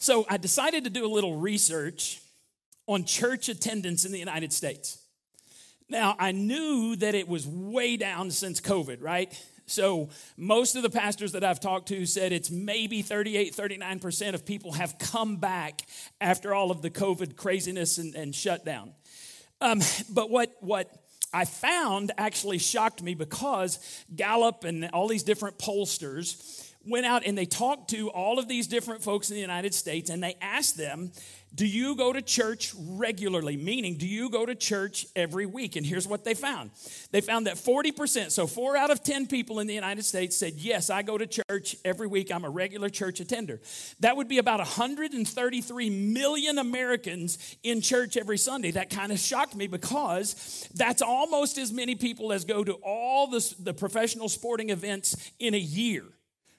So I decided to do a little research on church attendance in the United States. Now, I knew that it was way down since COVID, right? So, most of the pastors that I've talked to said it's maybe 38, 39% of people have come back after all of the COVID craziness and, and shutdown. Um, but what, what I found actually shocked me because Gallup and all these different pollsters went out and they talked to all of these different folks in the United States and they asked them, Do you go to church regularly? Meaning, do you go to church every week? And here's what they found they found that 40%, so four out of 10 people in the United States said, Yes, I go to church every week. I'm a regular church attender. That would be about 133 million Americans in church every Sunday. That kind of shocked me because that's almost as many people as go to all the, the professional sporting events in a year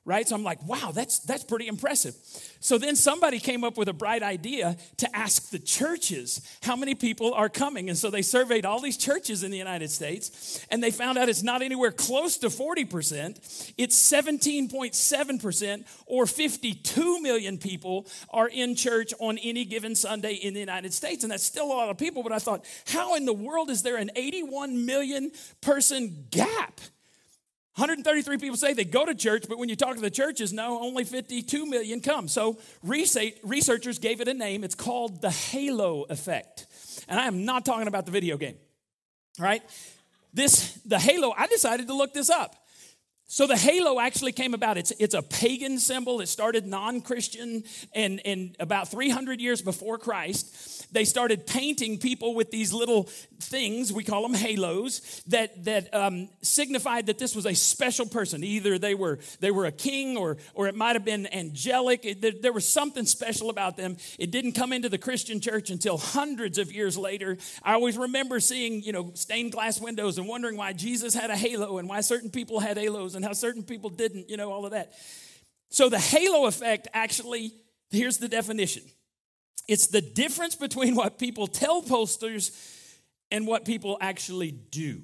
right? So I'm like, wow, that's that's pretty impressive. So then somebody came up with a bright idea to ask the churches how many people are coming. And so they surveyed all these churches in the United States and they found out it's not anywhere close to 40%. It's 17.7% or 52 million people are in church on any given Sunday in the United States. And that's still a lot of people, but I thought, how in the world is there an 81 million person gap? 133 people say they go to church, but when you talk to the churches, no, only 52 million come. So researchers gave it a name. It's called the halo effect. And I am not talking about the video game. Right? This, the halo, I decided to look this up. So the halo actually came about. It's, it's a pagan symbol. It started non-Christian and, and about 300 years before Christ. They started painting people with these little things, we call them halos, that, that um, signified that this was a special person. Either they were, they were a king or, or it might have been angelic. It, there, there was something special about them. It didn't come into the Christian church until hundreds of years later. I always remember seeing, you know, stained glass windows and wondering why Jesus had a halo and why certain people had halos and how certain people didn't, you know, all of that. So the halo effect actually, here's the definition it's the difference between what people tell posters and what people actually do.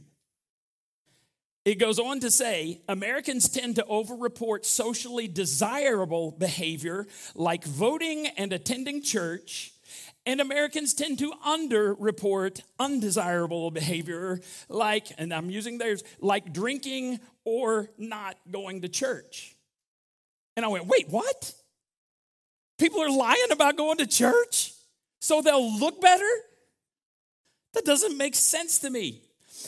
It goes on to say Americans tend to overreport socially desirable behavior like voting and attending church and Americans tend to underreport undesirable behavior, like, and I'm using theirs, like drinking or not going to church. And I went, wait, what? People are lying about going to church so they'll look better? That doesn't make sense to me.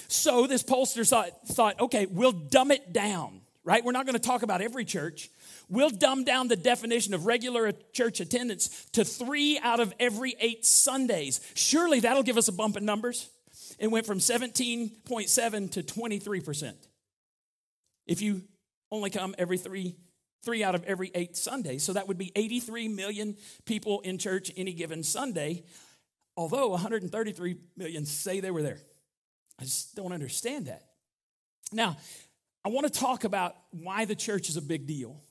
So this pollster thought, okay, we'll dumb it down, right? We're not to talk about every church. We'll dumb down the definition of regular church attendance to three out of every eight Sundays. Surely that'll give us a bump in numbers. It went from 17.7 to 23%. If you only come every three, three out of every eight Sundays, so that would be 83 million people in church any given Sunday, although 133 million say they were there. I just don't understand that. Now, I want to talk about why the church is a big deal.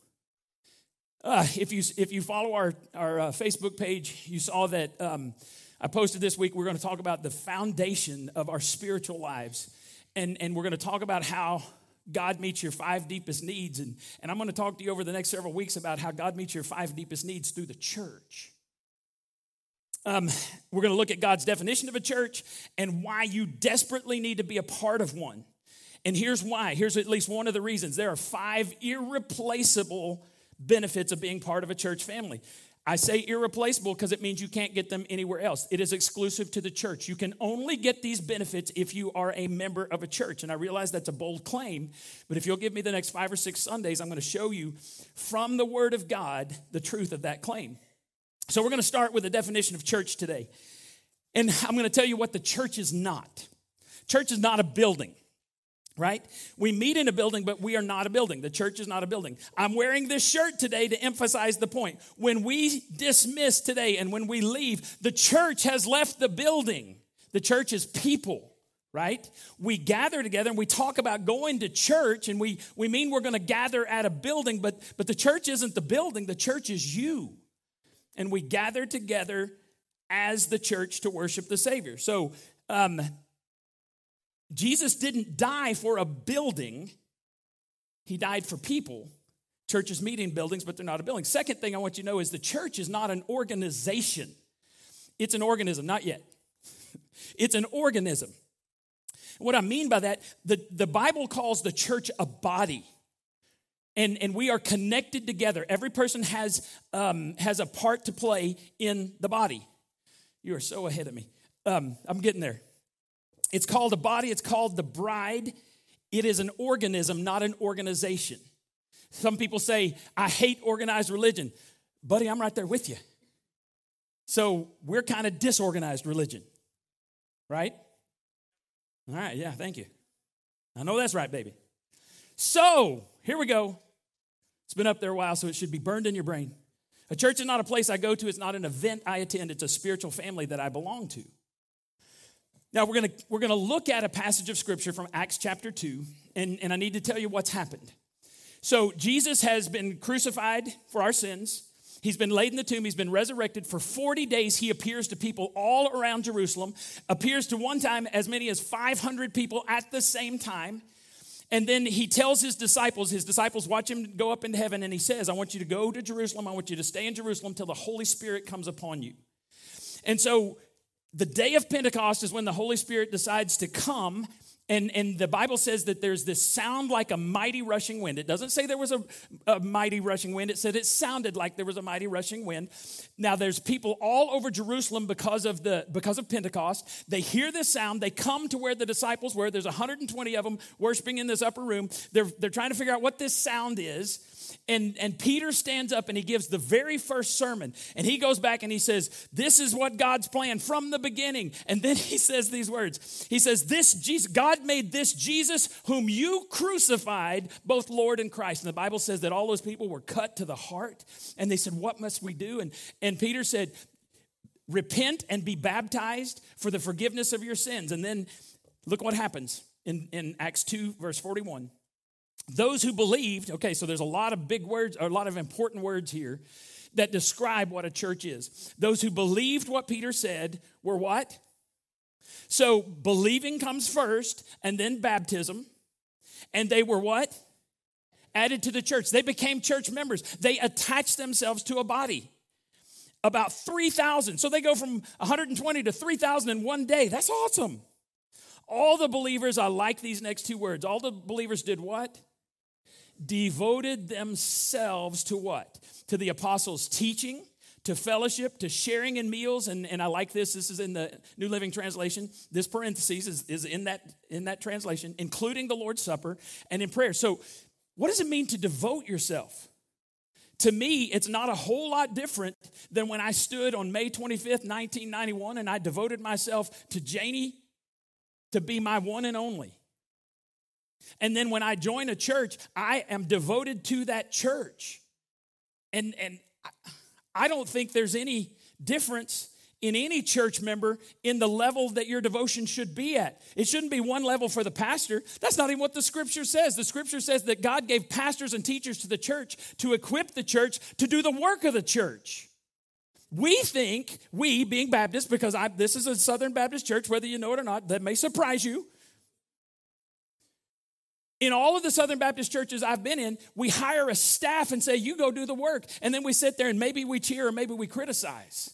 Uh, if you if you follow our our uh, Facebook page, you saw that um, I posted this week. We're going to talk about the foundation of our spiritual lives, and and we're going to talk about how God meets your five deepest needs, and and I'm going to talk to you over the next several weeks about how God meets your five deepest needs through the church. Um, we're going to look at God's definition of a church and why you desperately need to be a part of one. And here's why. Here's at least one of the reasons. There are five irreplaceable benefits of being part of a church family. I say irreplaceable because it means you can't get them anywhere else. It is exclusive to the church. You can only get these benefits if you are a member of a church. And I realize that's a bold claim, but if you'll give me the next five or six Sundays, I'm going to show you from the Word of God the truth of that claim. So we're going to start with the definition of church today. And I'm going to tell you what the church is not. Church is not a building right? We meet in a building, but we are not a building. The church is not a building. I'm wearing this shirt today to emphasize the point. When we dismiss today and when we leave, the church has left the building. The church is people, right? We gather together and we talk about going to church and we, we mean we're going to gather at a building, but, but the church isn't the building, the church is you. And we gather together as the church to worship the Savior. So, um, Jesus didn't die for a building, he died for people. Churches meet in buildings, but they're not a building. Second thing I want you to know is the church is not an organization, it's an organism, not yet. it's an organism. What I mean by that, the, the Bible calls the church a body. And, and we are connected together. Every person has, um, has a part to play in the body. You are so ahead of me. Um, I'm getting there. It's called a body, it's called the bride. It is an organism, not an organization. Some people say, I hate organized religion. Buddy, I'm right there with you. So we're kind of disorganized religion, right? All right, yeah, thank you. I know that's right, baby. So here we go. It's been up there a while, so it should be burned in your brain. A church is not a place I go to, it's not an event I attend, it's a spiritual family that I belong to. Now, we're gonna, we're gonna look at a passage of scripture from Acts chapter 2, and, and I need to tell you what's happened. So, Jesus has been crucified for our sins. He's been laid in the tomb. He's been resurrected. For 40 days, he appears to people all around Jerusalem, appears to one time as many as 500 people at the same time. And then he tells his disciples, his disciples watch him go up into heaven, and he says, I want you to go to Jerusalem. I want you to stay in Jerusalem till the Holy Spirit comes upon you. And so the day of Pentecost is when the Holy Spirit decides to come and, and the Bible says that there's this sound like a mighty rushing wind. It doesn't say there was a, a, mighty rushing wind, it said it sounded like there was a mighty rushing wind. Now there's people all over Jerusalem because of the because of Pentecost. They hear this sound, they come to where the disciples were. There's 120 of them worshiping in this upper room. They're, they're trying to figure out what this sound is. And, and Peter stands up and he gives the very first sermon. And he goes back and he says, This is what God's plan from the beginning. And then he says these words He says, This Jesus, God made this Jesus whom you crucified, both Lord and Christ. And the Bible says that all those people were cut to the heart. And they said, What must we do? And, and Peter said, Repent and be baptized for the forgiveness of your sins. And then look what happens in, in Acts 2, verse 41. Those who believed, okay, so there's a lot of big words, or a lot of important words here that describe what a church is. Those who believed what Peter said were what? So believing comes first, and then baptism. And they were what? Added to the church. They became church members. They attached themselves to a body. About 3,000. So they go from 120 to 3,000 in one day. That's awesome. All the believers, I like these next two words. All the believers did what? Devoted themselves to what? To the apostles' teaching, to fellowship, to sharing in meals. And, and I like this. This is in the New Living Translation. This parenthesis is, is in, that, in that translation, including the Lord's Supper and in prayer. So, what does it mean to devote yourself? To me, it's not a whole lot different than when I stood on May 25th, 1991, and I devoted myself to Janie to be my one and only. And then when I join a church, I am devoted to that church. And, and I don't think there's any difference in any church member in the level that your devotion should be at. It shouldn't be one level for the pastor. That's not even what the scripture says. The scripture says that God gave pastors and teachers to the church to equip the church to do the work of the church. We think, we being Baptists, because I, this is a Southern Baptist church, whether you know it or not, that may surprise you. In all of the Southern Baptist churches I've been in, we hire a staff and say, You go do the work. And then we sit there and maybe we cheer or maybe we criticize.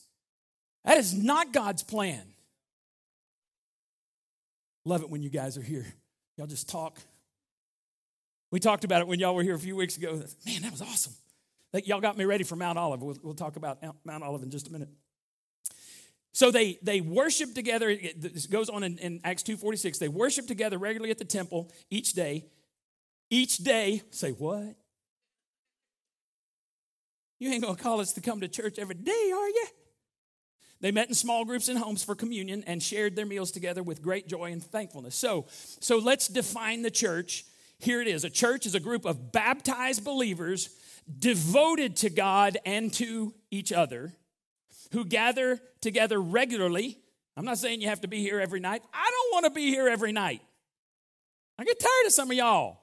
That is not God's plan. Love it when you guys are here. Y'all just talk. We talked about it when y'all were here a few weeks ago. Man, that was awesome. Y'all got me ready for Mount Olive. We'll, we'll talk about Mount Olive in just a minute. So they they worship together. This goes on in, in Acts 2.46. They worship together regularly at the temple each day. Each day, say what? You ain't gonna call us to come to church every day, are you? They met in small groups in homes for communion and shared their meals together with great joy and thankfulness. So, so let's define the church. Here it is. A church is a group of baptized believers devoted to God and to each other who gather together regularly. I'm not saying you have to be here every night. I don't want to be here every night. I get tired of some of y'all.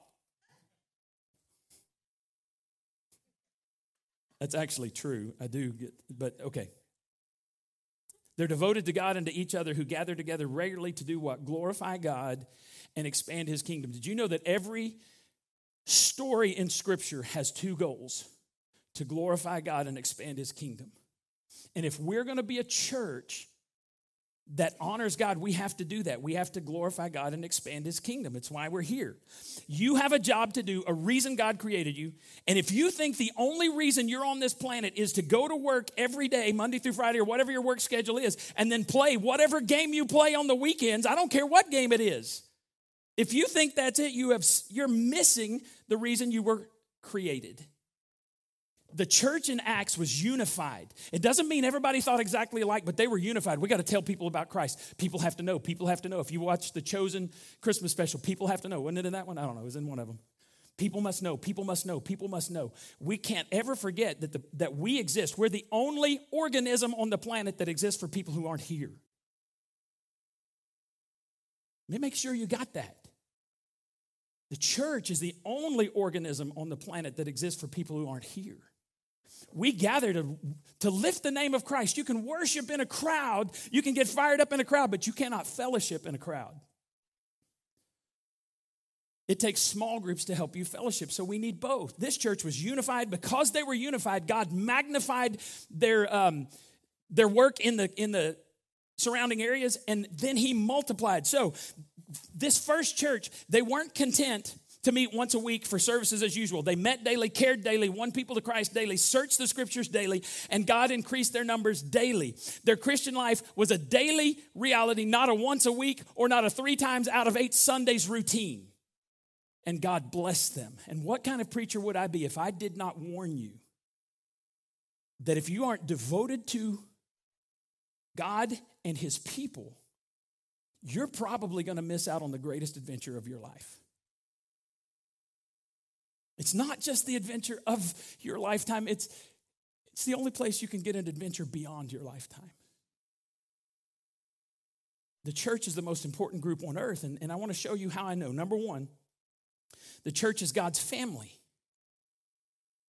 That's actually true. I do get, but okay. They're devoted to God and to each other who gather together regularly to do what? Glorify God and expand his kingdom. Did you know that every story in Scripture has two goals to glorify God and expand His kingdom. And if we're going to be a church that honors God, we have to do that. We have to glorify God and expand His kingdom. It's why we're here. You have a job to do, a reason God created you. And if you think the only reason you're on this planet is to go to work every day, Monday through Friday, or whatever your work schedule is, and then play whatever game you play on the weekends, I don't care what game it is. If you think that's it, you have, you're missing the reason you were created the church in Acts was unified. It doesn't mean everybody thought exactly alike, but they were unified. We got to tell people about Christ. People have to know. People have to know. If you watch the Chosen Christmas special, people have to know. Wasn't it in that one? I don't know. It was in one of them. People must know. People must know. People must know. We can't ever forget that, the, that we exist. We're the only organism on the planet that exists for people who aren't here. Let me make sure you got that. The church is the only organism on the planet that exists for people who aren't here we gather to, to lift the name of Christ. You can worship in a crowd, you can get fired up in a crowd, but you cannot fellowship in a crowd. It takes small groups to help you fellowship, so we need both. This church was unified. Because they were unified, God magnified their, um, their work in the, in the surrounding areas, and then He multiplied. So, this first church, they weren't content to meet once a week for services as usual. They met daily, cared daily, won people to Christ daily, searched the scriptures daily, and God increased their numbers daily. Their Christian life was a daily reality, not a once a week or not a three times out of eight Sundays routine. And God blessed them. And what kind of preacher would I be if I did not warn you that if you aren't devoted to God and His people, you're probably going to miss out on the greatest adventure of your life. It's not just the adventure of your lifetime, it's, it's the only place you can get an adventure beyond your lifetime. The church is the most important group on earth, and, and I want to show you how I know. Number one, the church is God's family.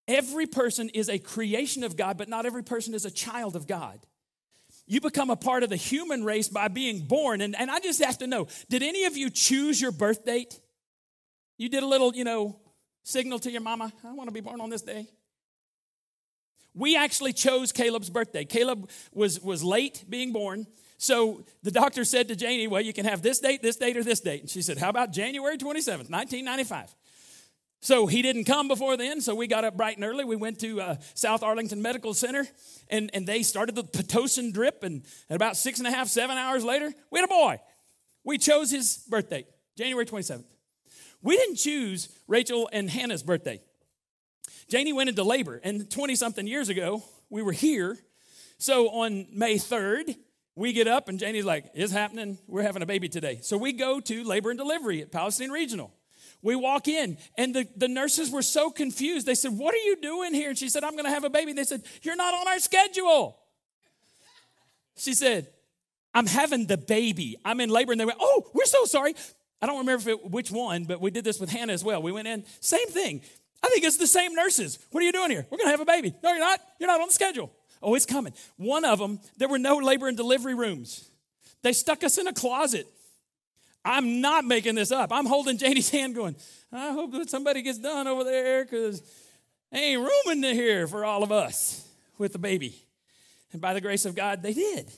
Every person is a creation of God, but not every person is a child of God. You become a part of the human race by being born. And, and I just have to know did any of you choose your birth date? You did a little, you know, Signal to your mama, I want to be born on this day. We actually chose Caleb's birthday. Caleb was, was late being born. So the doctor said to Janie, Well, you can have this date, this date, or this date. And she said, How about January 27th, 1995? So he didn't come before then, so we got up bright and early. We went to uh, South Arlington Medical Center, and, and they started the Pitocin drip. And about six and a half, seven hours later, we had a boy. We chose his birthday, January 27th. We didn't choose Rachel and Hannah's birthday. Janie went into labor, and 20 something years ago, we were here. So on May 3rd, we get up, and Janie's like, It's happening. We're having a baby today. So we go to labor and delivery at Palestine Regional. We walk in, and the, the nurses were so confused. They said, What are you doing here? And she said, I'm going to have a baby. They said, You're not on our schedule. She said, I'm having the baby. I'm in labor. And they went, Oh, we're so sorry. I don't remember it, which one, but we did this with Hannah as well. We went in, same thing. I think it's the same nurses. What are you doing here? We're going to have a baby. No, you're not. You're not on the schedule. Oh, it's coming. One of them, there were no labor and delivery rooms. They stuck us in a closet. I'm not making this up. I'm holding Janie's hand going, I hope that somebody gets done over there because ain't room in here for all of us with the baby. And by the grace of God, they did.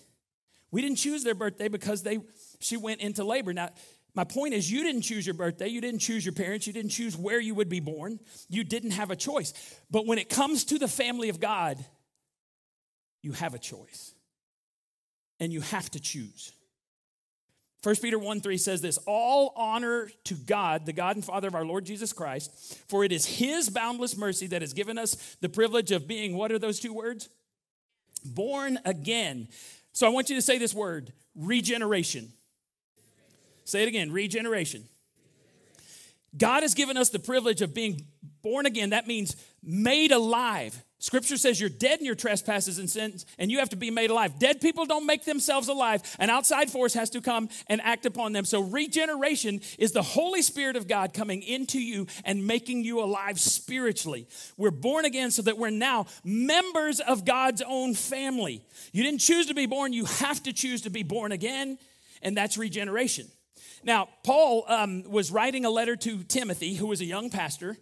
We didn't choose their birthday because they she went into labor. Now, my point is, you didn't choose your birthday, you didn't choose your parents, you didn't choose where you would be born, you didn't have a choice. But when it comes to the family of God, you have a choice. And you have to choose. 1 Peter 1 3 says this All honor to God, the God and Father of our Lord Jesus Christ, for it is His boundless mercy that has given us the privilege of being, what are those two words? Born again. So I want you to say this word regeneration. Say it again regeneration. God has given us the privilege of being born again. That means made alive. Scripture says you're dead in your trespasses and sins, and you have to be made alive. Dead people don't make themselves alive. An outside force has to come and act upon them. So, regeneration is the Holy Spirit of God coming into you and making you alive spiritually. We're born again so that we're now members of God's own family. You didn't choose to be born, you have to choose to be born again, and that's regeneration. Now, Paul um, was writing a letter to Timothy, who was a young pastor,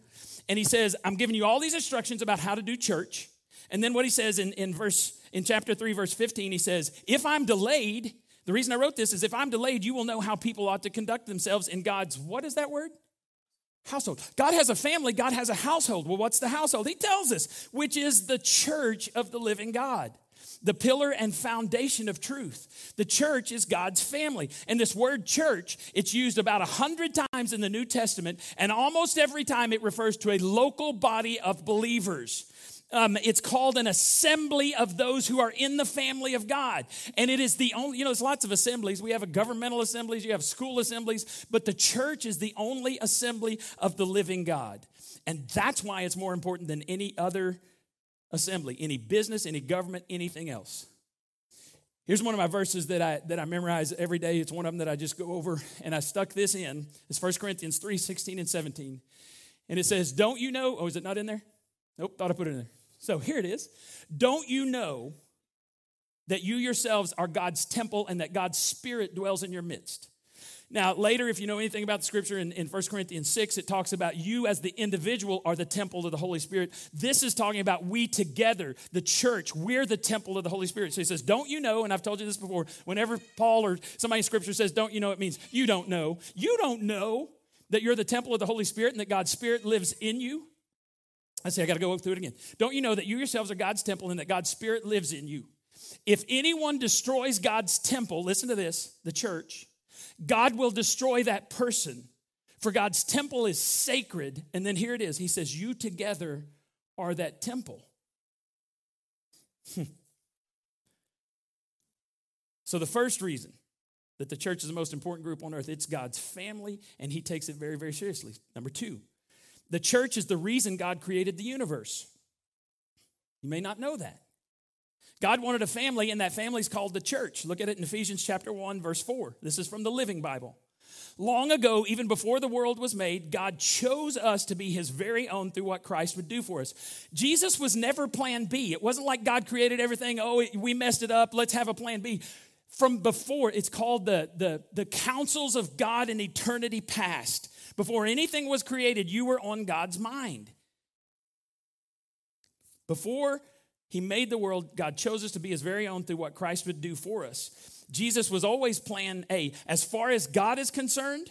and he says, I'm giving you all these instructions about how to do church. And then what he says in, in verse in chapter 3, verse 15, he says, If I'm delayed, the reason I wrote this is if I'm delayed, you will know how people ought to conduct themselves in God's, what is that word? Household. God has a family, God has a household. Well, what's the household? He tells us, which is the church of the living God the pillar and foundation of truth. The church is God's family. And this word church, it's used about a hundred times in the New Testament, and almost every time it refers to a local body of believers. Um, it's called an assembly of those who are in the family of God. And it is the only, you know, there's lots of assemblies. We have a governmental assemblies, you have school assemblies, but the church is the only assembly of the living God. And that's why it's more important than any other assembly, any business, any government, anything else. Here's one of my verses that I that I memorize every day. It's one of them that I just go over, and I stuck this in. It's 1 Corinthians 3, 16 and 17. And it says, Don't you know? Oh, is it not in there? Nope, thought I put it in there. So here it is. Don't you know that you yourselves are God's temple and that God's Spirit dwells in your midst? Now, later, if you know anything about the scripture in, in 1 Corinthians 6, it talks about you as the individual are the temple of the Holy Spirit. This is talking about we together, the church, we're the temple of the Holy Spirit. So he says, Don't you know? And I've told you this before. Whenever Paul or somebody in scripture says, Don't you know, it means you don't know. You don't know that you're the temple of the Holy Spirit and that God's Spirit lives in you. I say, I got to go through it again. Don't you know that you yourselves are God's temple and that God's Spirit lives in you? If anyone destroys God's temple, listen to this, the church, God will destroy that person. For God's temple is sacred. And then here it is He says, You together are that temple. Hmm. so, the first reason that the church is the most important group on earth, it's God's family, and He takes it very, very seriously. Number two, the church is the reason God created the universe. You may not know that. God wanted a family, and that family is called the church. Look at it in Ephesians chapter 1, verse 4. This is from the Living Bible. Long ago, even before the world was made, God chose us to be his very own through what Christ would do for us. Jesus was never plan B. It wasn't like God created everything, oh, we messed it up, let's have a plan B. From before, it's called the, the, the counsels of God in eternity past. Before anything was created, you were on God's mind. Before he made the world, God chose us to be his very own through what Christ would do for us. Jesus was always plan A. As far as God is concerned,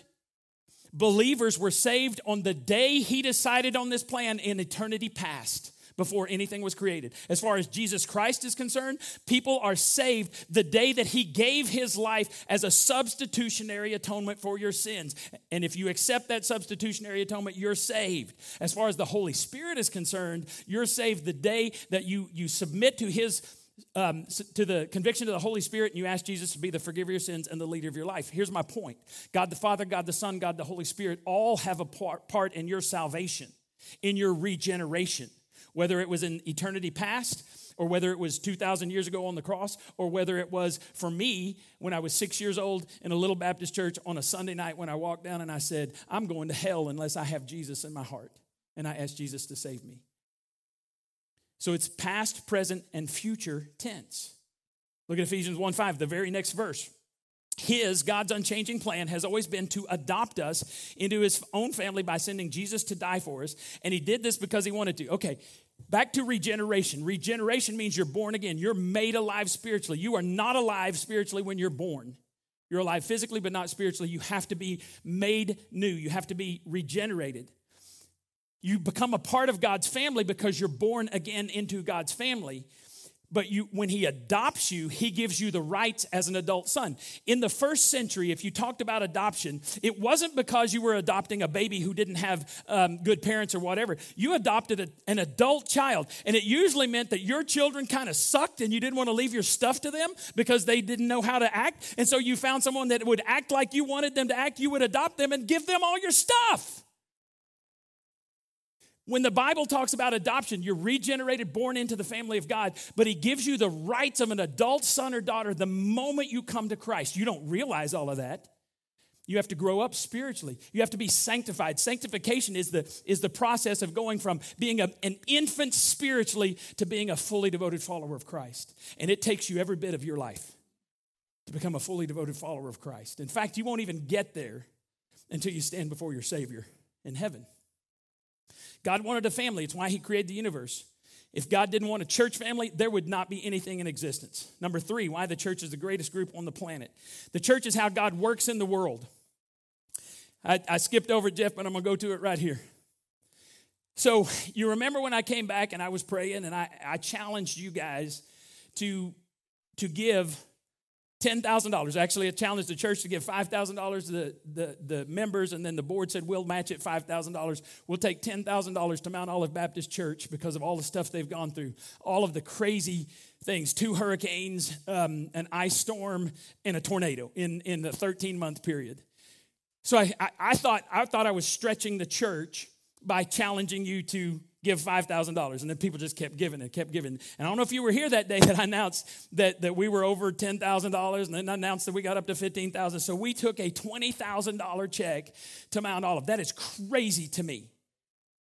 believers were saved on the day he decided on this plan in eternity past before anything was created. As far as Jesus Christ is concerned, people are saved the day that he gave his life as a substitutionary atonement for your sins. And if you accept that substitutionary atonement, you're saved. As far as the Holy Spirit is concerned, you're saved the day that you, you submit to his um, to the conviction of the Holy Spirit and you ask Jesus to be the forgiver of your sins and the leader of your life. Here's my point God the Father, God the Son, God the Holy Spirit all have a part, part in your salvation, in your regeneration whether it was in eternity past or whether it was 2,000 years ago on the cross, or whether it was for me when I was six years old in a little Baptist church on a Sunday night when I walked down and I said, I'm going to hell unless I have Jesus in my heart. And I asked Jesus to save me. So it's past, present, and future tense. Look at Ephesians 1 5, the very next verse. His, God's unchanging plan, has always been to adopt us into his own family by sending Jesus to die for us. And he did this because he wanted to. Okay, back to regeneration. Regeneration means you're born again, you're made alive spiritually. You are not alive spiritually when you're born. You're alive physically, but not spiritually. You have to be made new, you have to be regenerated. You become a part of God's family because you're born again into God's family but you, when he adopts you, he gives you the rights as an adult son. In the first century, if you talked about adoption, it wasn't because you were adopting a baby who didn't have um, good parents or whatever. You adopted a, an adult child, and it usually meant that your children kind of sucked and you didn't want to leave your stuff to them because they didn't know how to act. And so you found someone that would act like you wanted them to act. You would adopt them and give them all your stuff. When the Bible talks about adoption, you're regenerated, born into the family of God, but He gives you the rights of an adult son or daughter the moment you come to Christ. You don't realize all of that. You have to grow up spiritually. You have to be sanctified. Sanctification is the, is the process of going from being a, an infant spiritually to being a fully devoted follower of Christ. And it takes you every bit of your life. to become a fully devoted follower of Christ. In fact, you won't even get there until you stand before your Savior in heaven. God wanted a family, it's why He created the universe. If God didn't want a church family, there would not be anything in existence. Number three, why the church is the greatest group on the planet. The church is how God works in the world. I, I skipped over Jeff, but I'm going to go to it right here. So, you remember when I came back and I was praying and I, I challenged you guys to, to give $10,000. Actually, I challenged the church to give $5,000 to the, the, the, members, and then the board said, We'll match it $5,000. We'll take $10,000 to Mount Olive Baptist Church because of all the stuff they've gone through, all of the crazy things two hurricanes, um, an ice storm, and a tornado in, in the 13 month period. So I, I, I, thought, I thought I was stretching the church by challenging you to give $5,000. And then people just kept giving and kept giving. And I don't know if you were here that day that I announced that, that we were over $10,000 and then I announced that we got up to 15000 So we took a $20,000 check to Mount Olive. That is crazy to me.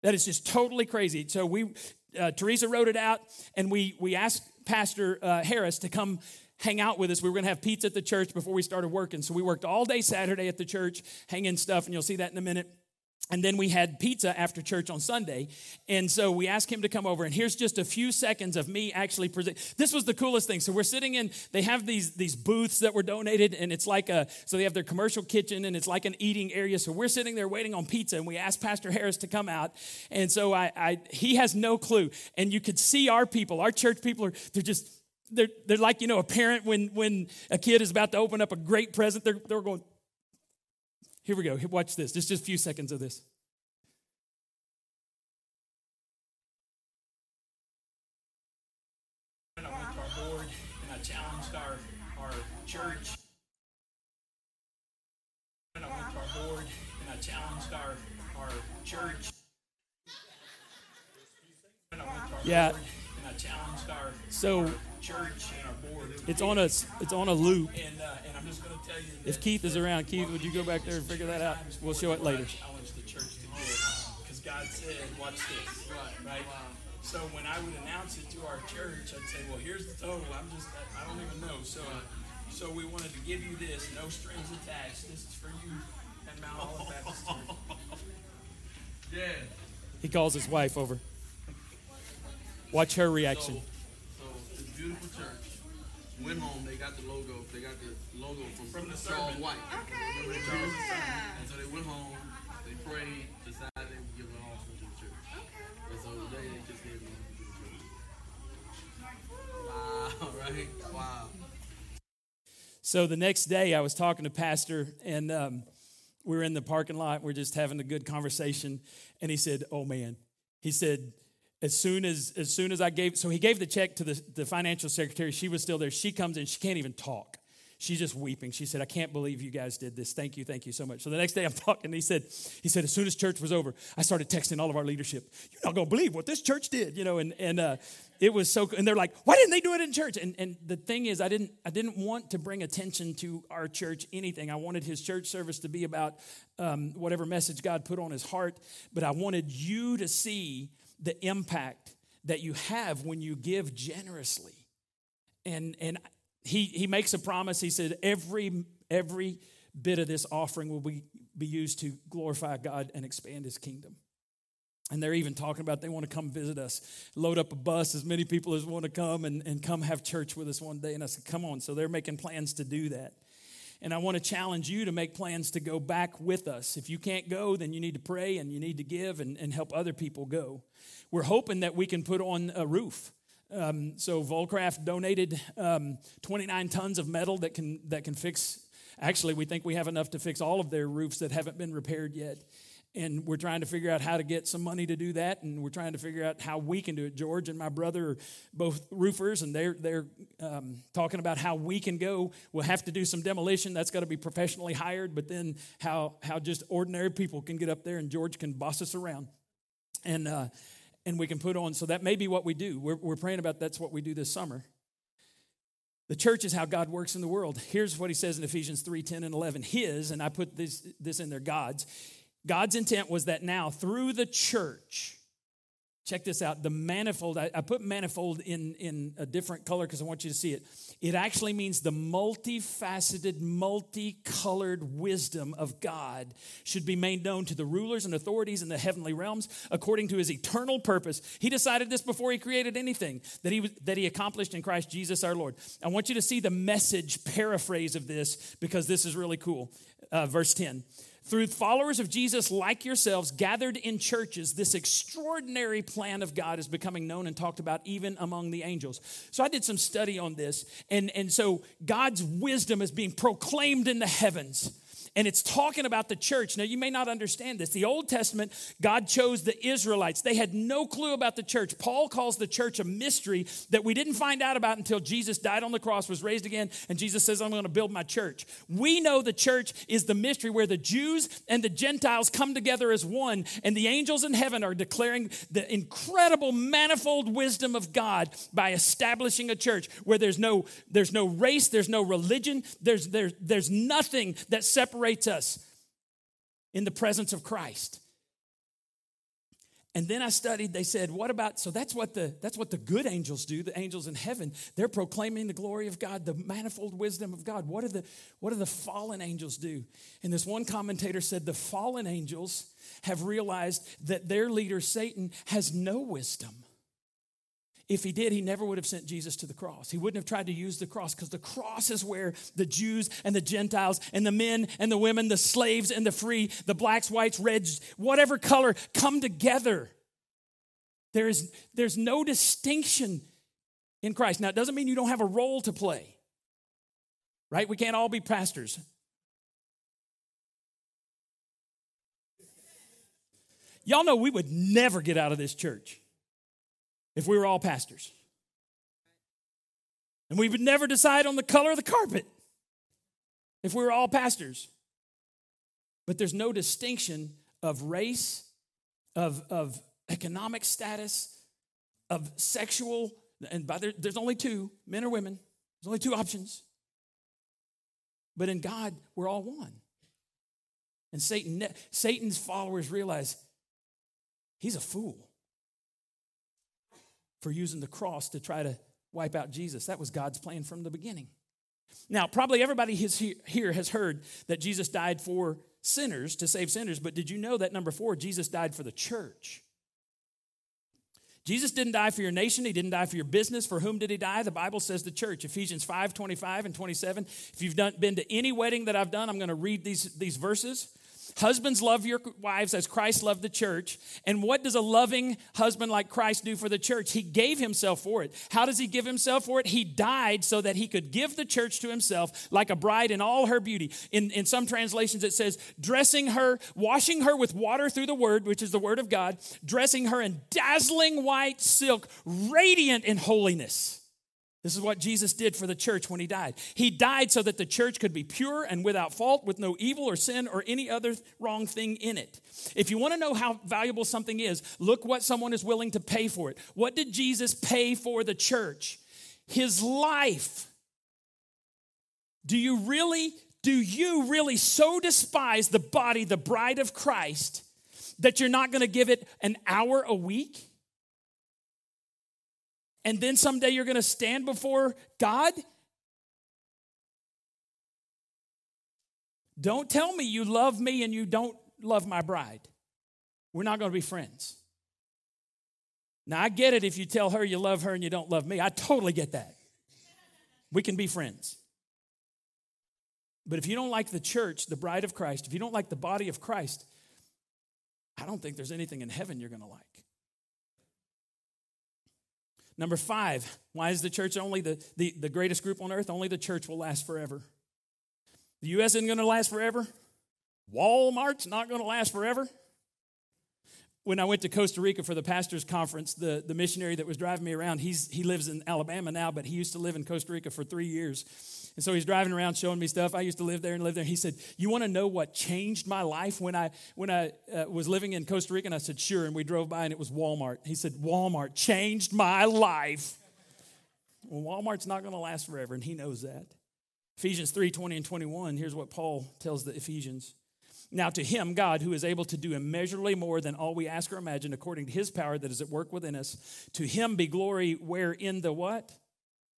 That is just totally crazy. So we, uh, Teresa wrote it out and we, we asked Pastor uh, Harris to come hang out with us. We were going to have pizza at the church before we started working. So we worked all day Saturday at the church, hanging stuff, and you'll see that in a minute. And then we had pizza after church on Sunday. And so we asked him to come over. And here's just a few seconds of me actually present. This was the coolest thing. So we're sitting in, they have these, these booths that were donated, and it's like a, so they have their commercial kitchen and it's like an eating area. So we're sitting there waiting on pizza, and we asked Pastor Harris to come out. And so I, I he has no clue. And you could see our people, our church people are, they're just, they're, they're like, you know, a parent when, when a kid is about to open up a great present, they're, they're going, here we go. Watch this. Just just a few seconds of this. I went to our board and I challenged our, our church. I went to our board and I challenged our, our church. Yeah. So church and our board. It's on a it's on a loop. And, uh, and I'm just going to tell you. If Keith is around, Keith, would you go back there and figure that out? We'll show it later. Challenge the church to give because God said, "Watch this." Right. Right. So when I would announce it to our church, I'd say, "Well, here's the total. I'm just I don't even know." So. So we wanted to give you this, no strings attached. This is for you and Mount Olive Baptist Church. Yeah. He calls his wife over. Watch her reaction. So, beautiful church. Went home, they got the logo. They got the logo from, from the Charles sermon. White. Okay, yeah. And so they went home, they prayed, decided they would give an offering to the church. Okay. And so today they just gave an offering to the church. Wow, right? Wow. So the next day, I was talking to Pastor, and um, we were in the parking lot. We are just having a good conversation, and he said, "Oh man," he said, as soon as as soon as I gave so he gave the check to the, the financial secretary. She was still there. She comes in, she can't even talk. She's just weeping. She said, I can't believe you guys did this. Thank you, thank you so much. So the next day I'm talking, he said, he said, as soon as church was over, I started texting all of our leadership. You're not gonna believe what this church did, you know, and and uh, it was so and they're like, why didn't they do it in church? And and the thing is, I didn't I didn't want to bring attention to our church anything. I wanted his church service to be about um, whatever message God put on his heart, but I wanted you to see the impact that you have when you give generously. And, and he, he makes a promise. He said, every, every bit of this offering will be, be used to glorify God and expand his kingdom. And they're even talking about they want to come visit us, load up a bus, as many people as want to come and, and come have church with us one day. And I said, come on. So they're making plans to do that. And I want to challenge you to make plans to go back with us. If you can't go, then you need to pray and you need to give and, and help other people go. We're hoping that we can put on a roof. Um, so Volcraft donated um, 29 tons of metal that can that can fix. Actually, we think we have enough to fix all of their roofs that haven't been repaired yet and we're trying to figure out how to get some money to do that and we're trying to figure out how we can do it. George and my brother are both roofers and they're, they're um, talking about how we can go. We'll have to do some demolition. That's got to be professionally hired but then how, how just ordinary people can get up there and george can boss us around. And, uh, and we can put on so that may be what we do. We're, we're praying about that's what we do this summer. The church is how God works in the world. Here's what he says in Ephesians 3 10 and 11. His, and I put this, this in there, God's, God's intent was that now, through the church, check this out. The manifold, I, I put manifold in, in a different color because I want you to see it. It actually means the multifaceted, multicolored wisdom of God should be made known to the rulers and authorities in the heavenly realms according to his eternal purpose. He decided this before he created anything that he, that he accomplished in Christ Jesus our Lord. I want you to see the message paraphrase of this because this is really cool. Uh, verse 10 through followers of Jesus like yourselves gathered in churches, this extraordinary plan of God is becoming known and talked about even among the angels. So I did some study on this, and, and so God's wisdom is being proclaimed in the heavens and it's talking about the church. Now, you may not understand this. The Old Testament, God chose the Israelites. They had no clue about the church. Paul calls the church a mystery that we didn't find out about until Jesus died on the cross, was raised again, and Jesus says, I'm going to build my church. We know the church is the mystery where the Jews and the Gentiles come together as one, and the angels in heaven are declaring the incredible manifold wisdom of God by establishing a church where there's no, there's no race, there's no religion, there's, there's, there's nothing that separates separates us in the presence of Christ. And then I studied, they said, what about, so that's what the that's what the good angels do, the angels in heaven. They're proclaiming the glory of God, the manifold wisdom of God. What do the what do the fallen angels do? And this one commentator said the fallen angels have realized that their leader, Satan, has no wisdom. If he did, he never would have sent Jesus to the cross. He wouldn't have tried to use the cross because the cross is where the Jews and the Gentiles and the men and the women, the slaves and the free, the blacks, whites, reds, whatever color come together. There is, there's no distinction in Christ. Now, it doesn't mean you don't have a role to play, right? We can't all be pastors. Y'all know we would never get out of this church if we were all pastors. And we would never decide on the color of the carpet if we were all pastors. But there's no distinction of race, of, of economic status, of sexual, and by there, there's only two men or women, there's only two options. But in God, we're all one. And Satan, Satan's followers realize he's a fool for using the cross to try to wipe out Jesus. That was God's plan from the beginning. Now, probably everybody here has heard that Jesus died for sinners to save sinners, but did you know that number four, Jesus died for the church? Jesus didn't die for your nation. He didn't die for your business. For whom did he die? The Bible says the church. Ephesians 5 25 and 27. If you've done, been to any wedding that I've done, I'm going to read these, these verses. Husbands, love your wives as Christ loved the church. And what does a loving husband like Christ do for the church? He gave himself for it. How does he give himself for it? He died so that he could give the church to himself like a bride in all her beauty. In, in some translations, it says, dressing her, washing her with water through the word, which is the word of God, dressing her in dazzling white silk, radiant in holiness. This is what Jesus did for the church when he died. He died so that the church could be pure and without fault, with no evil or sin or any other wrong thing in it. If you want to know how valuable something is, look what someone is willing to pay for it. What did Jesus pay for the church? His life. Do you really, do you really so despise the body, the bride of Christ, that you're not going to give it an hour a week? And then someday you're going to stand before God? Don't tell me you love me and you don't love my bride. We're not going to be friends. Now, I get it if you tell her you love her and you don't love me. I totally get that. We can be friends. But if you don't like the church, the bride of Christ, if you don't like the body of Christ, I don't think there's anything in heaven you're going to like. Number five, why is the church only the, the, the greatest group on earth? Only the church will last forever. The U.S. isn't going to last forever. Walmart's not going to last forever. When I went to Costa Rica for the pastor's conference, the, the missionary that was driving me around, he's, he lives in Alabama now, but he used to live in Costa Rica for three years. And so he's driving around showing me stuff. I used to live there and live there. He said, "You want to know what changed my life when I when I uh, was living in Costa Rica?" And I said, "Sure." And we drove by and it was Walmart. He said, "Walmart changed my life." Well, Walmart's not going to last forever, and he knows that. Ephesians 3 20 and 21, here's what Paul tells the Ephesians. Now, to him, God, who is able to do immeasurably more than all we ask or imagine, according to his power that is at work within us, to him be glory where in the what?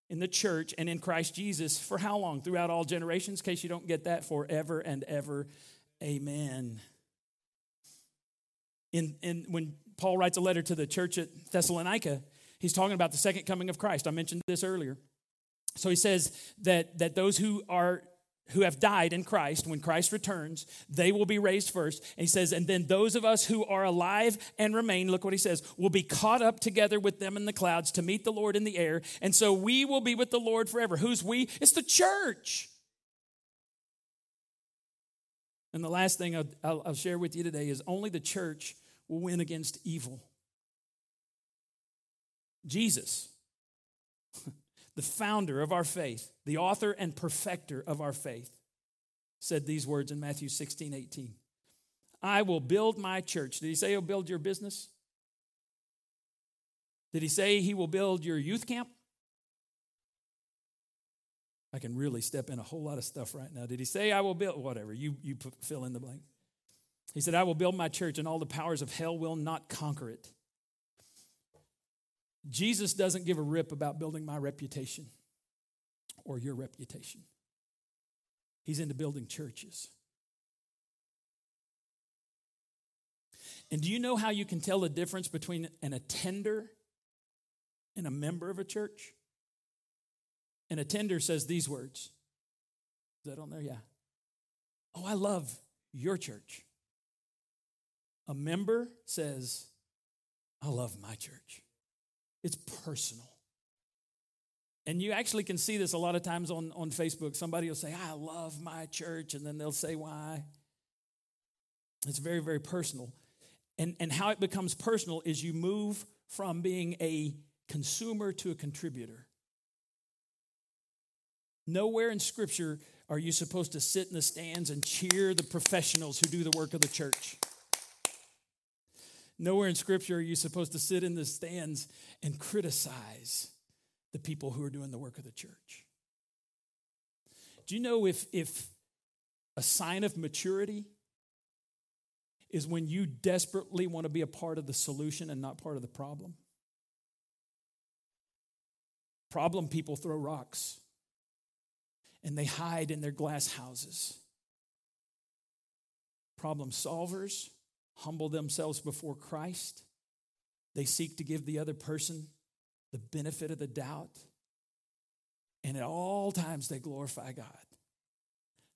In the church and in Christ Jesus for how long? Throughout all generations, in case you don't get that, forever and ever. Amen. In, in, when Paul writes a letter to the church at Thessalonica, he's talking about the second coming of Christ. I mentioned this earlier. So he says that, that those who are who have died in Christ, when Christ returns, they will be raised first. And he says, and then those of us who are alive and remain, look what he says, will be caught up together with them in the clouds to meet the Lord in the air. And so we will be with the Lord forever. Who's we? It's the church. And the last thing I'll, I'll, I'll share with you today is only the church will win against evil. Jesus the founder of our faith, the author and perfecter of our faith, said these words in Matthew 16, 18. I will build my church. Did he say he'll build your business? Did he say he will build your youth camp? I can really step in a whole lot of stuff right now. Did he say I will build whatever? You you fill in the blank. He said I will build my church and all the powers of hell will not conquer it. Jesus doesn't give a rip about building my reputation or your reputation. He's into building churches. And do you know how you can tell the difference between an attender and a member of a church? An attender says these words. Is that on there? Yeah. Oh, I love your church. A member says, I love my church. It's personal. And you actually can see this a lot of times on, on Facebook. Somebody will say, I love my church, and then they'll say why. It's very, very personal. And, and how it becomes personal is you move from being a consumer to a contributor. Nowhere in Scripture are you supposed to sit in the stands and cheer the professionals who do the work of the church. Nowhere in Scripture are you supposed to sit in the stands and criticize the people who are doing the work of the church. Do you know if, if a sign of maturity is when you desperately want to be a part of the solution and not part of the problem? Problem people throw rocks and they hide in their glass houses. Problem solvers humble themselves before Christ. They seek to give the other person the benefit of the doubt. And at all times, they glorify God.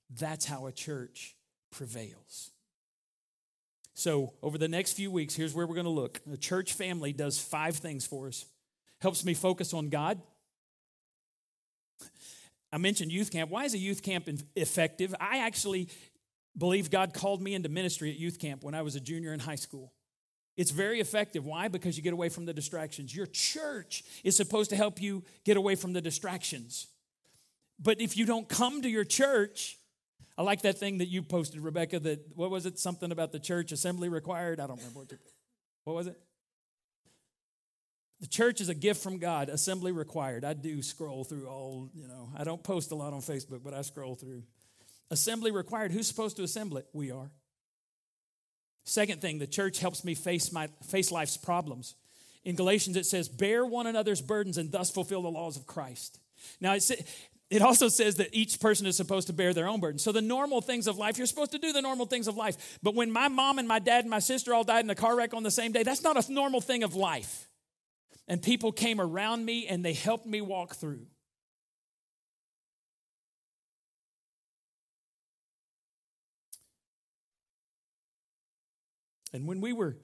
That's how a church prevails. So, over the next few weeks, here's where we're going to look. The church family does five things for us helps me focus on God. I mentioned youth camp. Why is a youth camp effective? I actually believe God called me into ministry at youth camp when I was a junior in high school. It's very effective. Why? Because you get away from the distractions. Your church is supposed to help you get away from the distractions. But if you don't come to your church, I like that thing that you posted, Rebecca, that what was it? Something about the church assembly required? I don't remember what, what was it? The church is a gift from God, assembly required. I do scroll through all, you know, I don't post a lot on Facebook, but I scroll through. Assembly required. Who's supposed to assemble it? We are. Second thing, the church helps me face my face life's problems. In Galatians, it says, "Bear one another's burdens and thus fulfill the laws of Christ." Now, it, it also says that each person is supposed to bear their own burden. So the normal things of life, you're supposed to do the normal things of life. But when my mom and my dad and my sister all died in a car wreck on the same day, that's not a normal thing of life. And people came around me and they helped me walk through. And when we were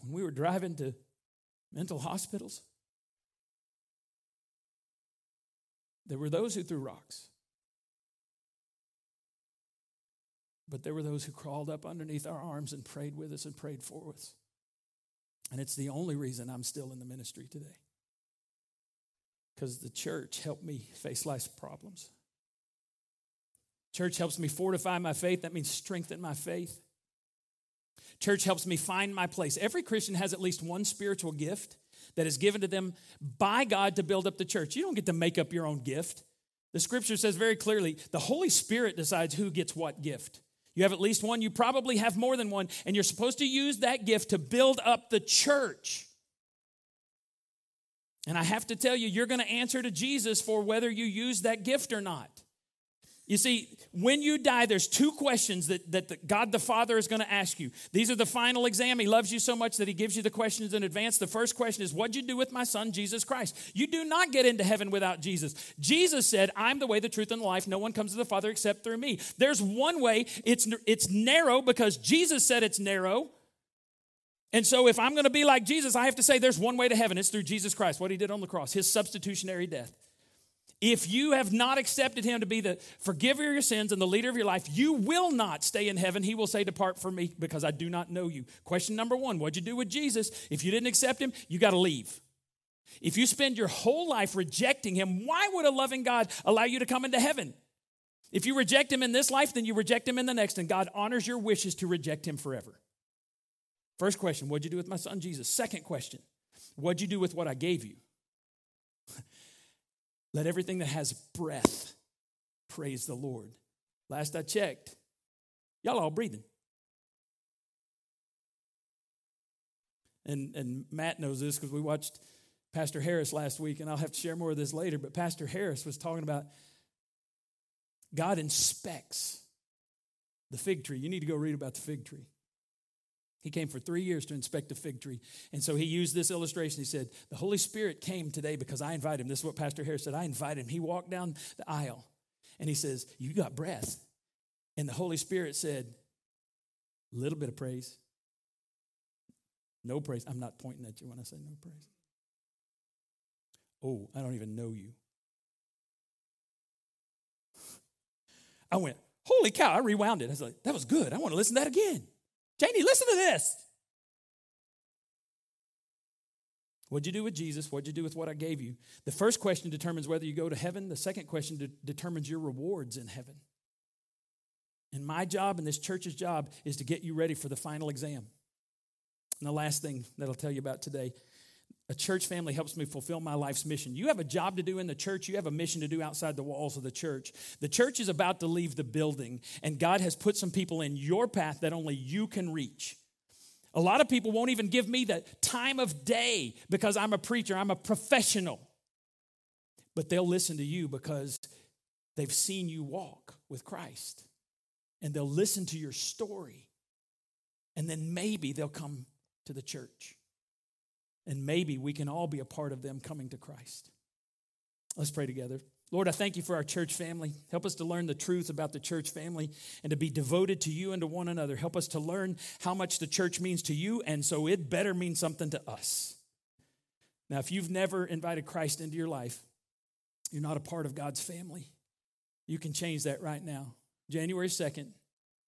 when we were driving to mental hospitals, there were those who threw rocks. But there were those who crawled up underneath our arms and prayed with us and prayed for us. And it's the only reason I'm still in the ministry today. Because the church helped me face life's problems. Church helps me fortify my faith. That means strengthen my faith. Church helps me find my place. Every Christian has at least one spiritual gift that is given to them by God to build up the church. You don't get to make up your own gift. The scripture says very clearly the Holy Spirit decides who gets what gift. You have at least one, you probably have more than one, and you're supposed to use that gift to build up the church. And I have to tell you, you're going to answer to Jesus for whether you use that gift or not. You see, when you die, there's two questions that, that the, God the Father is going to ask you. These are the final exam. He loves you so much that He gives you the questions in advance. The first question is, What'd you do with my son, Jesus Christ? You do not get into heaven without Jesus. Jesus said, I'm the way, the truth, and the life. No one comes to the Father except through me. There's one way, it's, it's narrow because Jesus said it's narrow. And so, if I'm going to be like Jesus, I have to say there's one way to heaven. It's through Jesus Christ, what He did on the cross, His substitutionary death. If you have not accepted him to be the forgiver of your sins and the leader of your life, you will not stay in heaven. He will say, Depart from me because I do not know you. Question number one What'd you do with Jesus? If you didn't accept him, you got to leave. If you spend your whole life rejecting him, why would a loving God allow you to come into heaven? If you reject him in this life, then you reject him in the next, and God honors your wishes to reject him forever. First question What'd you do with my son Jesus? Second question What'd you do with what I gave you? Let everything that has breath praise the Lord. Last I checked, y'all all breathing. And, and Matt knows this because we watched Pastor Harris last week, and I'll have to share more of this later. But Pastor Harris was talking about God inspects the fig tree. You need to go read about the fig tree. He came for three years to inspect a fig tree. And so he used this illustration. He said, The Holy Spirit came today because I invited him. This is what Pastor Harris said. I invited him. He walked down the aisle and he says, You got breath. And the Holy Spirit said, A little bit of praise. No praise. I'm not pointing at you when I say no praise. Oh, I don't even know you. I went, Holy cow. I rewound it. I was like, That was good. I want to listen to that again. Janie, listen to this. What'd you do with Jesus? What'd you do with what I gave you? The first question determines whether you go to heaven. The second question de- determines your rewards in heaven. And my job and this church's job is to get you ready for the final exam. And the last thing that I'll tell you about today a church family helps me fulfill my life's mission. You have a job to do in the church, you have a mission to do outside the walls of the church. The church is about to leave the building, and God has put some people in your path that only you can reach. A lot of people won't even give me the time of day because I'm a preacher, I'm a professional. But they'll listen to you because they've seen you walk with Christ. And they'll listen to your story. And then maybe they'll come to the church. And maybe we can all be a part of them coming to Christ. Let's pray together. Lord, I thank you for our church family. Help us to learn the truth about the church family and to be devoted to you and to one another. Help us to learn how much the church means to you, and so it better mean something to us. Now, if you've never invited Christ into your life, you're not a part of God's family. You can change that right now. January 2nd,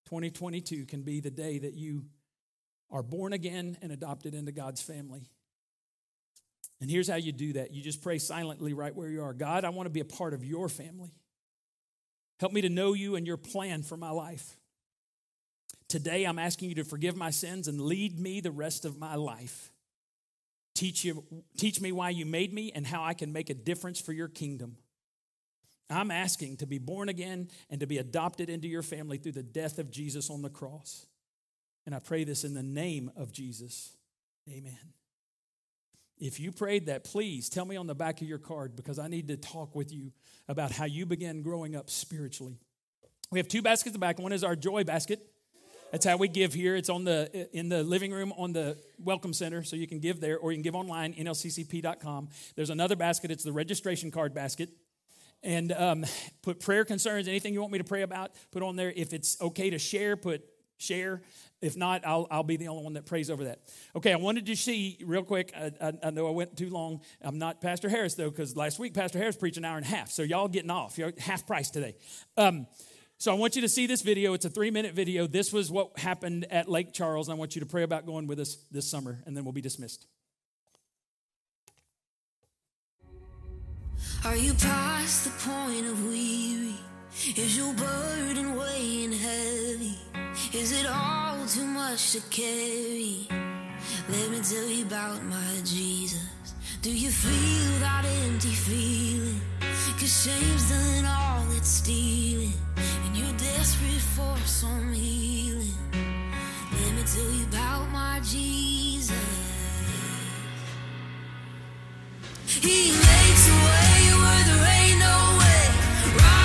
2022 can be the day that you are born again and adopted into God's family. And here's how you do that you just pray silently right where you are God, I want to be a part of your family. Help me to know you and your plan for my life. Today, I'm asking you to forgive my sins and lead me the rest of my life. Teach, you, teach me why you made me and how I can make a difference for your kingdom. I'm asking to be born again and to be adopted into your family through the death of Jesus on the cross. And I pray this in the name of Jesus. Amen. If you prayed that, please tell me on the back of your card because I need to talk with you about how you began growing up spiritually. We have two baskets in the back. One is our joy basket. That's how we give here. It's on the in the living room on the welcome center, so you can give there, or you can give online, nlccp.com. There's another basket. It's the registration card basket. And um, put prayer concerns, anything you want me to pray about, put on there. If it's okay to share, put share. If not, I'll, I'll be the only one that prays over that. Okay, I wanted to see real quick. I, I, I know I went too long. I'm not Pastor Harris, though, because last week Pastor Harris preached an hour and a half. So y'all getting off. You're half price today. Um, so I want you to see this video. It's a three minute video. This was what happened at Lake Charles. I want you to pray about going with us this summer, and then we'll be dismissed. Are you past the point of weary? Is your burden weighing heavy? Is it all too much to carry? Let me tell you about my Jesus. Do you feel that empty feeling? Cause shame's done all it's stealing. And you're desperate for some healing. Let me tell you about my Jesus. He makes a way where there ain't no way. Right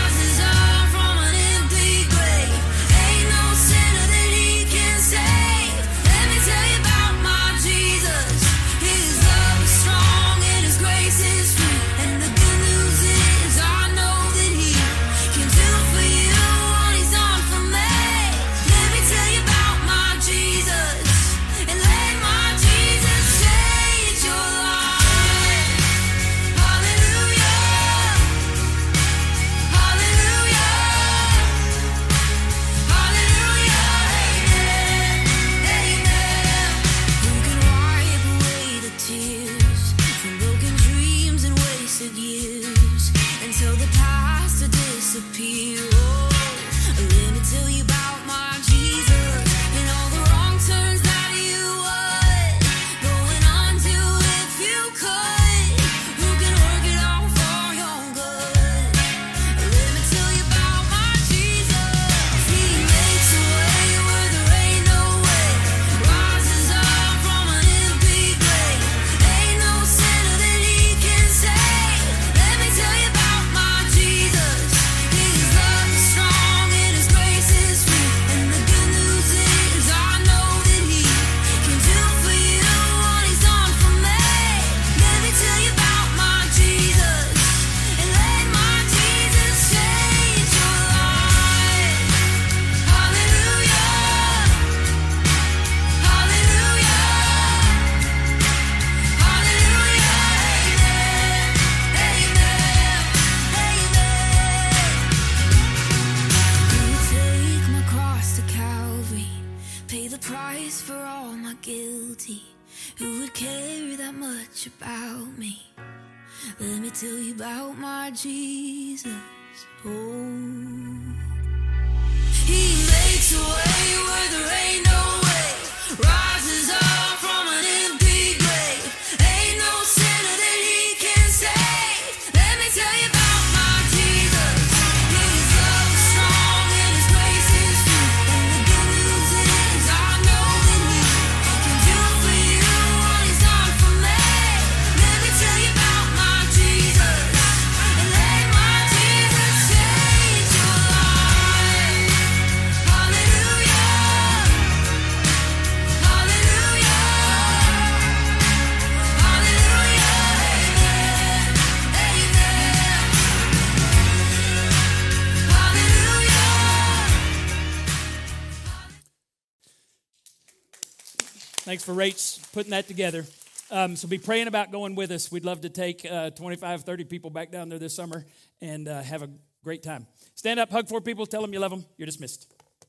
much about me. Let me tell you about my Jesus. Oh, He makes a way where there ain't. Thanks for Rach putting that together. Um, so be praying about going with us. We'd love to take uh, 25, 30 people back down there this summer and uh, have a great time. Stand up, hug four people, tell them you love them. You're dismissed.